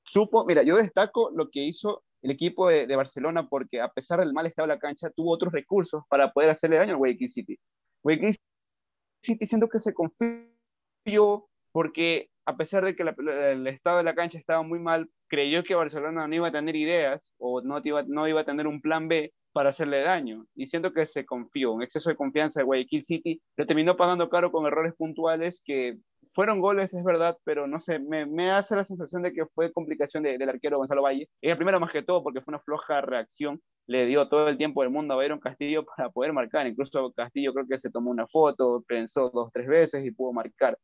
Supo, mira, yo destaco lo que hizo el equipo de, de, Barcelona porque a pesar del mal estado de la cancha, tuvo otros recursos para poder hacerle daño al Guayaquil City. Guayaquil City siento que se confió porque a pesar de que el estado de la cancha estaba muy mal, creyó que Barcelona no iba a tener ideas o no iba, a tener un plan B para hacerle daño. Y siento que se confió, un exceso de confianza de Guayaquil City, lo terminó pagando caro con errores puntuales que fueron goles, es verdad, pero no sé, me, hace la sensación de que fue complicación del arquero Gonzalo Valle. Y el primero más que todo porque fue una floja reacción, le dio todo el tiempo del mundo a Bayron Castillo para poder marcar. Incluso Castillo creo que se tomó una foto, pensó dos, tres veces y pudo marcar.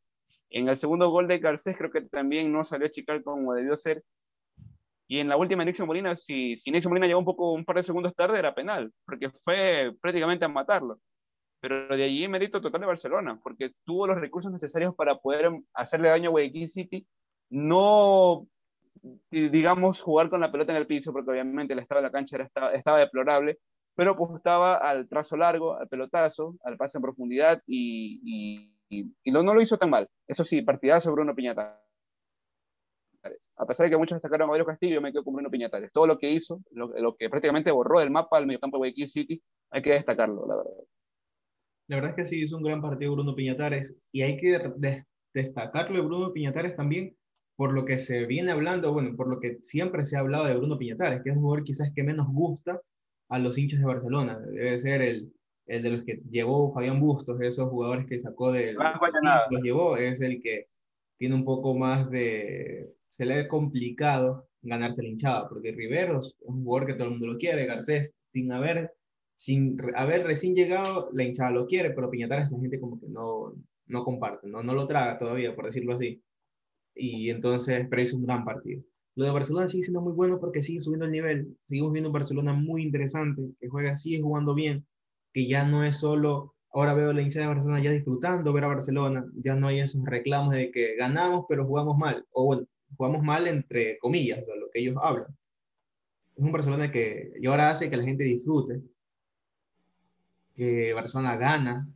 En el segundo gol de Garcés creo que también no salió a chicar como debió ser. Y en la última Nixon Molina, si, si Nixon Molina llegó un poco, un par de segundos tarde, era penal, porque fue prácticamente a matarlo. Pero de allí mérito total de Barcelona, porque tuvo los recursos necesarios para poder hacerle daño a Guayaquil City. No, digamos, jugar con la pelota en el piso, porque obviamente el estado de la cancha era, estaba, estaba deplorable, pero estaba al trazo largo, al pelotazo, al pase en profundidad y y, no, lo hizo tan mal. Eso sí, partidazo Bruno Piñatares. A pesar de que muchos destacaron a Mario Castillo, me quedo con Bruno Piñatares. Todo lo que hizo, lo, que prácticamente borró del mapa al mediocampo de Guayaquil City, hay que destacarlo, la verdad. La verdad es que sí, hizo un gran partido Bruno Piñatares y hay que destacarlo de Bruno Piñatares también por lo que se viene hablando, bueno, por lo que siempre se ha hablado de Bruno Piñatares, que es un jugador quizás que menos gusta a los hinchas de Barcelona. Debe ser el, el de los que llevó Fabián Bustos, esos jugadores que sacó de los llevó, es el que tiene un poco más de, se le ha complicado ganarse la hinchada, porque Riveros es un jugador que todo el mundo lo quiere, Garcés, sin haber, sin haber recién llegado, la hinchada lo quiere, pero Piñatares la gente como que no, no comparte, no, no lo traga todavía, por decirlo así. Y entonces, pero hizo un gran partido. Lo de Barcelona sigue siendo muy bueno porque sigue subiendo el nivel. Seguimos viendo un Barcelona muy interesante, que juega, sigue jugando bien que ya no es solo, ahora veo la hinchada de Barcelona ya disfrutando ver a Barcelona, ya no hay esos reclamos de que ganamos pero jugamos mal, o bueno, jugamos mal entre comillas, o lo que ellos hablan. Es un Barcelona que y ahora hace que la gente disfrute, que Barcelona gana,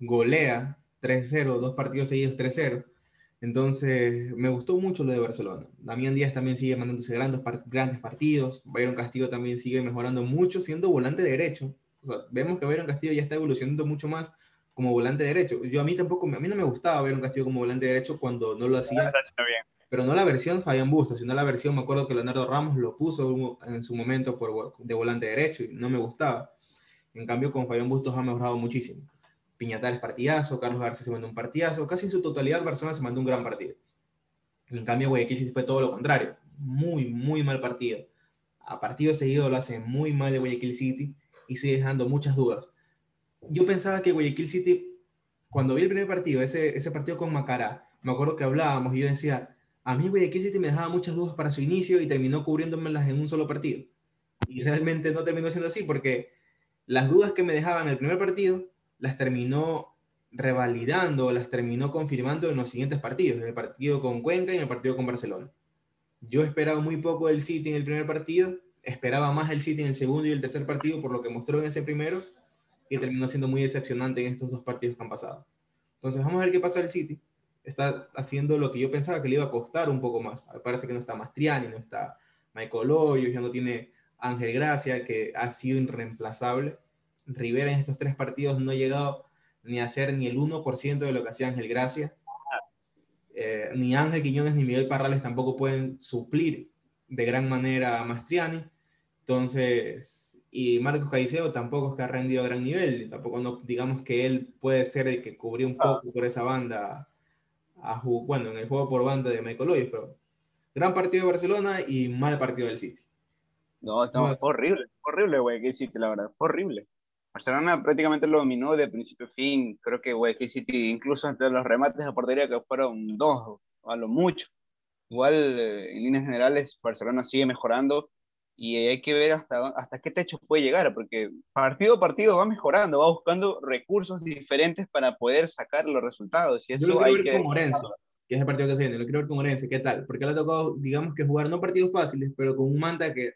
golea 3-0, dos partidos seguidos 3-0, Entonces, me gustó mucho lo de Barcelona. Damián Díaz también sigue mandándose grandes, partidos. Byron Castillo también sigue mejorando mucho siendo volante derecho. O sea, vemos que Byron Castillo ya está evolucionando mucho más como volante derecho. Yo a mí tampoco, a mí no me gustaba un Castillo como volante derecho cuando no lo hacía. Pero no la versión Fabián Bustos, sino la versión, me acuerdo que Leonardo Ramos lo puso en su momento por, de volante derecho y no me gustaba. En cambio, con Fabián Bustos ha mejorado muchísimo. Piñatares partidazo, Carlos García se mandó un partidazo, casi en su totalidad Barcelona se mandó un gran partido. Y en cambio Guayaquil City fue todo lo contrario, muy, muy mal partido. A partido seguido lo hace muy mal de Guayaquil City y sigue dejando muchas dudas. Yo pensaba que Guayaquil City, cuando vi el primer partido, ese, ese partido con Macará, me acuerdo que hablábamos y yo decía, a mí Guayaquil City me dejaba muchas dudas para su inicio y terminó cubriéndomelas en un solo partido. Y realmente no terminó siendo así porque las dudas que me dejaban en el primer partido las terminó revalidando, las terminó confirmando en los siguientes partidos, en el partido con Cuenca y en el partido con Barcelona. Yo esperaba muy poco del City en el primer partido, esperaba más el City en el segundo y el tercer partido por lo que mostró en ese primero y terminó siendo muy decepcionante en estos dos partidos que han pasado. Entonces vamos a ver qué pasa el City. Está haciendo lo que yo pensaba que le iba a costar un poco más. Parece que no está Mastriani, no está Michael Hoyos, ya no tiene Ángel Gracia, que ha sido irreemplazable Rivera en estos tres partidos no ha llegado ni a hacer ni el 1% de lo que hacía Ángel Gracia. Eh, ni Ángel Quiñones ni Miguel Parrales tampoco pueden suplir de gran manera a Mastriani. Entonces, y Marcos Caicedo tampoco es que ha rendido a gran nivel. Tampoco no, digamos que él puede ser el que cubrió un poco por esa banda, a, bueno, en el juego por banda de Michael Oyes, pero gran partido de Barcelona y mal partido del City. No, no, horrible, horrible, güey, que City, la verdad, horrible. Barcelona prácticamente lo dominó de principio a fin. Creo que Guayaquil City, incluso ante los remates a portería que fueron dos, a lo mucho. Igual, eh, en líneas generales, Barcelona sigue mejorando y hay que ver hasta, hasta qué techo puede llegar, porque partido a partido va mejorando, va buscando recursos diferentes para poder sacar los resultados. Y eso Yo lo hay ver que... con Orense, que es el partido que se viene, lo quiero ver con Orense, ¿qué tal? Porque le ha tocado, digamos que jugar no partidos fáciles, pero con un Manta que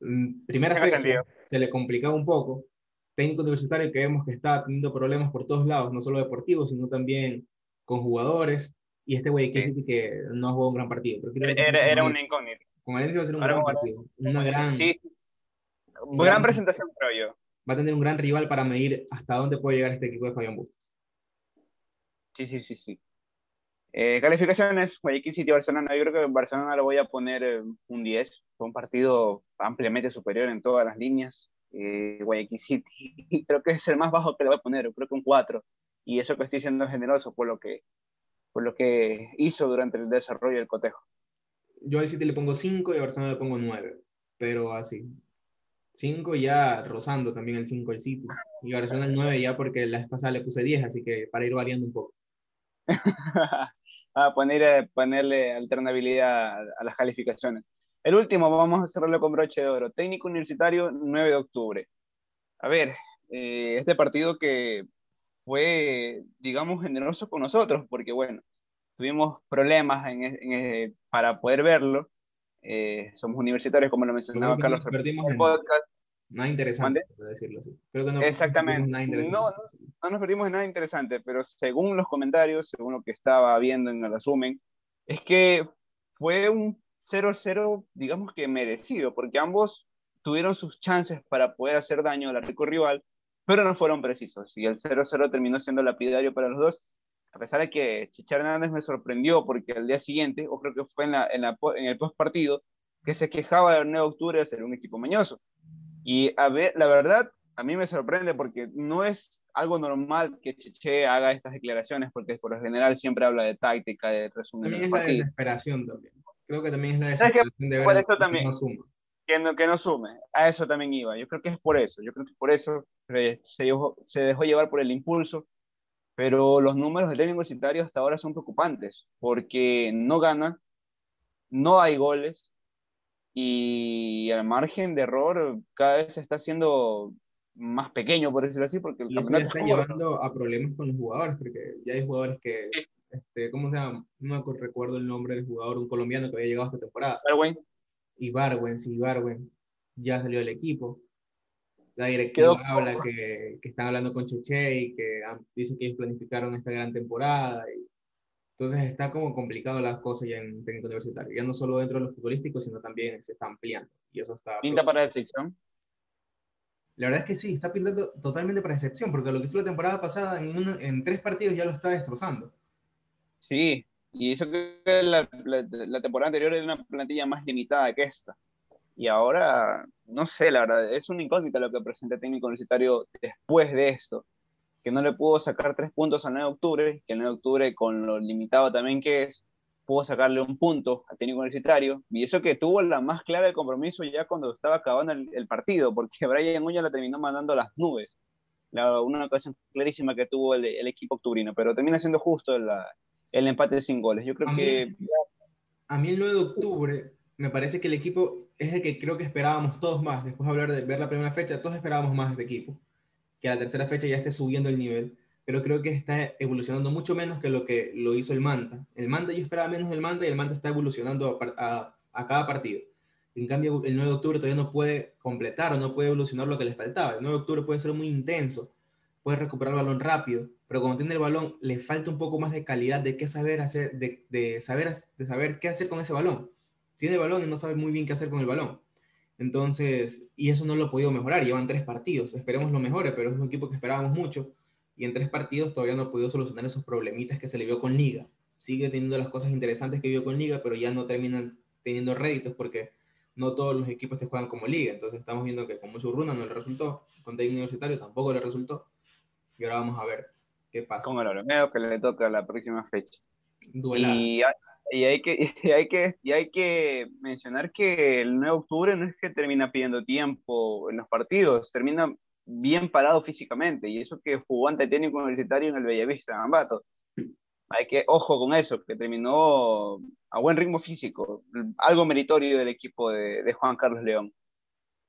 mm, primera fecha se le complicaba un poco, técnico universitario que vemos que está teniendo problemas por todos lados, no solo deportivos, sino también con jugadores. Y este güey sí. que no jugó un gran partido. Pero era, era un incógnito. Con Valencia va a ser un gran partido. Una gran, sí, gran, presentación, creo yo. Va a tener un gran rival para medir hasta dónde puede llegar este equipo de Fabián Bustos. Sí, sí, sí, sí. Eh, calificaciones, Guayaquil City Barcelona. Yo creo que Barcelona lo voy a poner eh, un 10. Fue un partido ampliamente superior en todas las líneas eh, Guayaquil City, [LAUGHS] creo que es el más bajo que le voy a poner, creo que un 4. Y eso que estoy siendo generoso por lo que, por lo que hizo durante el desarrollo del cotejo. Yo al City le pongo 5 y a Barcelona le pongo 9, pero así. 5 ya rozando también el 5 el City. Y Barcelona el 9 ya porque la vez pasada le puse 10, así que para ir variando un poco. [LAUGHS] a poner, ponerle alternabilidad a las calificaciones. El último, vamos a cerrarlo con broche de oro. Técnico Universitario, 9 de octubre. A ver, eh, este partido que fue, digamos, generoso con nosotros, porque bueno, tuvimos problemas en, para poder verlo. Eh, somos universitarios, como lo mencionaba Carlos en el podcast. Nada interesante, por decirlo así. Exactamente. No, no, nos perdimos en nada interesante, pero según los comentarios, según lo que estaba viendo en el resumen, es que fue un 0-0, digamos que merecido, porque ambos tuvieron sus chances para poder hacer daño al rico rival, pero no fueron precisos. Y el 0-0 terminó siendo lapidario para los dos, a pesar de que Chichar Hernández me sorprendió porque al día siguiente, o creo que fue en, la, en, la, en el post partido, que se quejaba del 9 de octubre de ser un equipo mañoso. Y a ver, la verdad, a mí me sorprende porque no es algo normal que Cheche haga estas declaraciones, porque por lo general siempre habla de táctica, de resumen. También es la desesperación también creo que también es la desesperación de ver por eso también, que no sume. Que no, que no sume. A eso también iba. Yo creo que es por eso. Yo creo que por eso se dejó, se dejó llevar por el impulso. Pero los números del técnico universitario hasta ahora son preocupantes porque no gana, no hay goles y el margen de error cada vez se está haciendo más pequeño, por decirlo así, porque el y eso está llevando a problemas con los jugadores, porque ya hay jugadores que este, ¿cómo se llama? No recuerdo el nombre del jugador, un colombiano que había llegado esta temporada. Barwen. Y Barwen, sí, Barwen. Ya salió del equipo. La directiva habla que, que, están hablando con Cheche y que dicen que ellos planificaron esta gran temporada. Y Entonces está como complicado las cosas ya en técnico universitario, ya no solo dentro de los futbolísticos, sino también se está ampliando. Y eso está... ¿Pinta para excepción? La verdad es que sí, está pintando totalmente para excepción, porque lo que hizo la temporada pasada en, en tres partidos ya lo está destrozando. Sí, y eso que la, la, temporada anterior era una plantilla más limitada que esta. Y ahora, no sé, la verdad, es una incógnita lo que presenta el técnico universitario después de esto que no le pudo sacar tres puntos al 9 de octubre, que el 9 de octubre, con lo limitado también que es, pudo sacarle un punto al técnico universitario, y eso que tuvo la más clara del compromiso ya cuando estaba acabando el, partido, porque [LAUGHS] Brian Uña la terminó mandando a las nubes, la, una ocasión clarísima que tuvo el, equipo octubrino, pero termina siendo justo el empate sin goles. Yo creo que... a mí el 9 de octubre me parece que el equipo es el que creo que esperábamos todos más, después de hablar de ver la primera fecha, todos esperábamos más de este equipo que a la tercera fecha ya esté subiendo el nivel, pero creo que está evolucionando mucho menos que lo que lo hizo el Manta. El Manta yo esperaba menos del Manta y el Manta está evolucionando a, cada partido. En cambio, el 9 de octubre todavía no puede completar o no puede evolucionar lo que le faltaba. El 9 de octubre puede ser muy intenso, puede recuperar el balón rápido, pero cuando tiene el balón le falta un poco más de calidad de qué saber hacer, de, saber, de saber qué hacer con ese balón. Tiene el balón y no sabe muy bien qué hacer con el balón. Entonces, y eso no lo ha podido mejorar, llevan tres partidos, esperemos lo mejore, pero es un equipo que esperábamos mucho y en tres partidos todavía no ha podido solucionar esos problemitas que se le vio con Liga. Sigue teniendo las cosas interesantes que vio con Liga, pero ya no terminan teniendo réditos porque no todos los equipos te juegan como Liga. Entonces estamos viendo que con Runa no le resultó, con Técnico Universitario tampoco le resultó. Y ahora vamos a ver qué pasa. Con el Olomeo que le toca la próxima fecha. Y y hay que, [LAUGHS] hay que, hay que mencionar que el 9 de octubre no es que termina pidiendo tiempo en los partidos, termina bien parado físicamente, y eso que jugó ante técnico universitario en el Bellavista, en Ambato. Hay que, ojo con eso, que terminó a buen ritmo físico, algo meritorio del equipo de, de Juan Carlos León.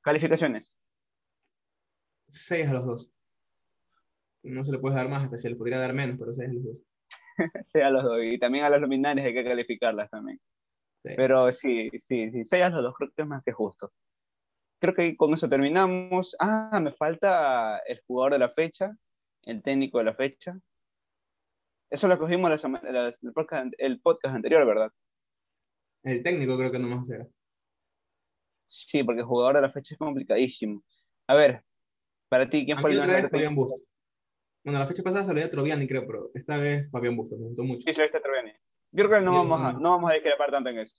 Calificaciones. 6 a los dos. No se le puede dar más, hasta se le podría dar menos, pero 6 a los dos. [LAUGHS] sea los dos. Y también a las luminarias hay que calificarlas también. Pero sí, sí, sí, seis a los dos creo que es más que justo. Creo que con eso terminamos. Ah, me falta el jugador de la fecha, el técnico de la fecha. Eso lo cogimos el, podcast, el podcast anterior, ¿verdad? El técnico creo que no más será. Sí, porque el jugador de la fecha es complicadísimo. A ver, para ti, ¿quién fue el ganador? Bueno, la fecha pasada salió Troviani, creo, pero esta vez Fabián Bustos, me gustó mucho. Sí, salió Troviani. Yo creo que no vamos, a, no vamos a discrepar tanto en eso.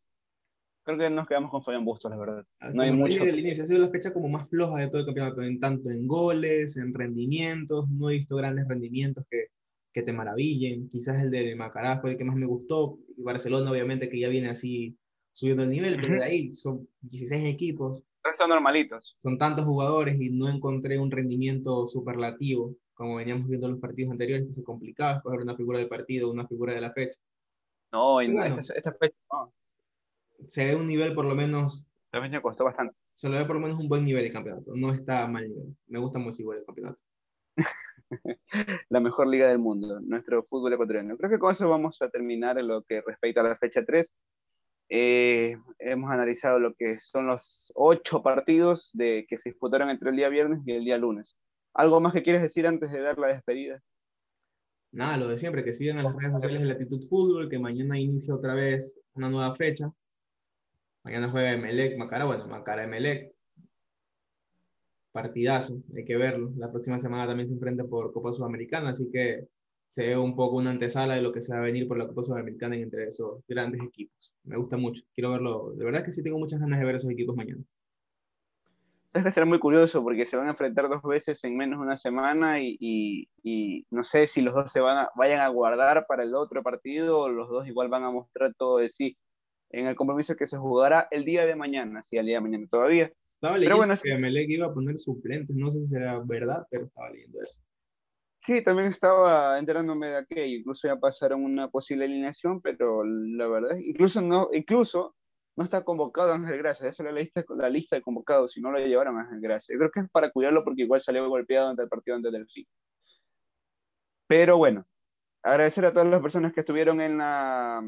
Creo que nos quedamos con Fabián Bustos, la verdad. Ah, no hay mucho. El inicio ha sido la fecha como más floja de todo el campeonato, en tanto en goles, en rendimientos. No he visto grandes rendimientos que, que te maravillen. Quizás el de Macará fue el que más me gustó. Y Barcelona, obviamente, que ya viene así subiendo el nivel, pero de ahí son 16 equipos. Son normalitos. Son tantos jugadores y no encontré un rendimiento superlativo como veníamos viendo en los partidos anteriores, que se complicaba escoger una figura del partido, una figura de la fecha. No, esta, fecha no. Se ve un nivel por lo menos. Esta fecha costó bastante. Se lo ve por lo menos un buen nivel de campeonato. No está mal nivel. Me gusta mucho igual el campeonato. [LAUGHS] la mejor liga del mundo, nuestro fútbol ecuatoriano. Creo que con eso vamos a terminar en lo que respecta a la fecha 3. Eh, hemos analizado lo que son los ocho partidos de, que se disputaron entre el día viernes y el día lunes. ¿Algo más que quieres decir antes de dar la despedida? Nada, lo de siempre, que sigan en las redes sociales de Latitud Fútbol, que mañana inicia otra vez una nueva fecha. Mañana juega Emelec, Macara, bueno, Macara Emelec. Partidazo, hay que verlo. La próxima semana también se enfrenta por Copa Sudamericana, así que se ve un poco una antesala de lo que se va a venir por la Copa Sudamericana entre esos grandes equipos. Me gusta mucho, quiero verlo. De verdad que sí tengo muchas ganas de ver esos equipos mañana. Sabes que será muy curioso porque se van a enfrentar dos veces en menos de una semana y, no sé si los dos se van a, vayan a guardar para el otro partido o los dos igual van a mostrar todo de sí en el compromiso que se jugará el día de mañana, sí, el día de mañana todavía. Estaba leyendo pero bueno, que Melec iba a poner suplentes, no sé si será verdad, pero estaba leyendo eso. Sí, también estaba enterándome de que incluso ya pasaron una posible alineación, pero la verdad, incluso no, incluso no está convocado Ángel Gracia, esa es la lista, la lista de convocados, si no lo llevaron a Ángel Gracia. Yo creo que es para cuidarlo porque igual salió golpeado ante el partido antes del fin. Pero bueno, agradecer a todas las personas que estuvieron en la,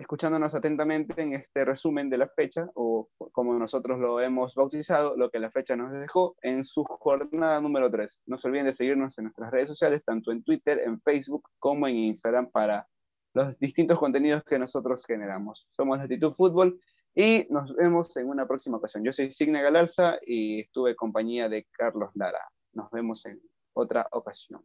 escuchándonos atentamente en este resumen de la fecha, o como nosotros lo hemos bautizado, lo que la fecha nos dejó en su jornada número 3. No se olviden de seguirnos en nuestras redes sociales, tanto en Twitter, en Facebook, como en Instagram, para los distintos contenidos que nosotros generamos. Somos Latitud Fútbol y nos vemos en una próxima ocasión. Yo soy Signe Galarza y estuve en compañía de Carlos Lara. Nos vemos en otra ocasión.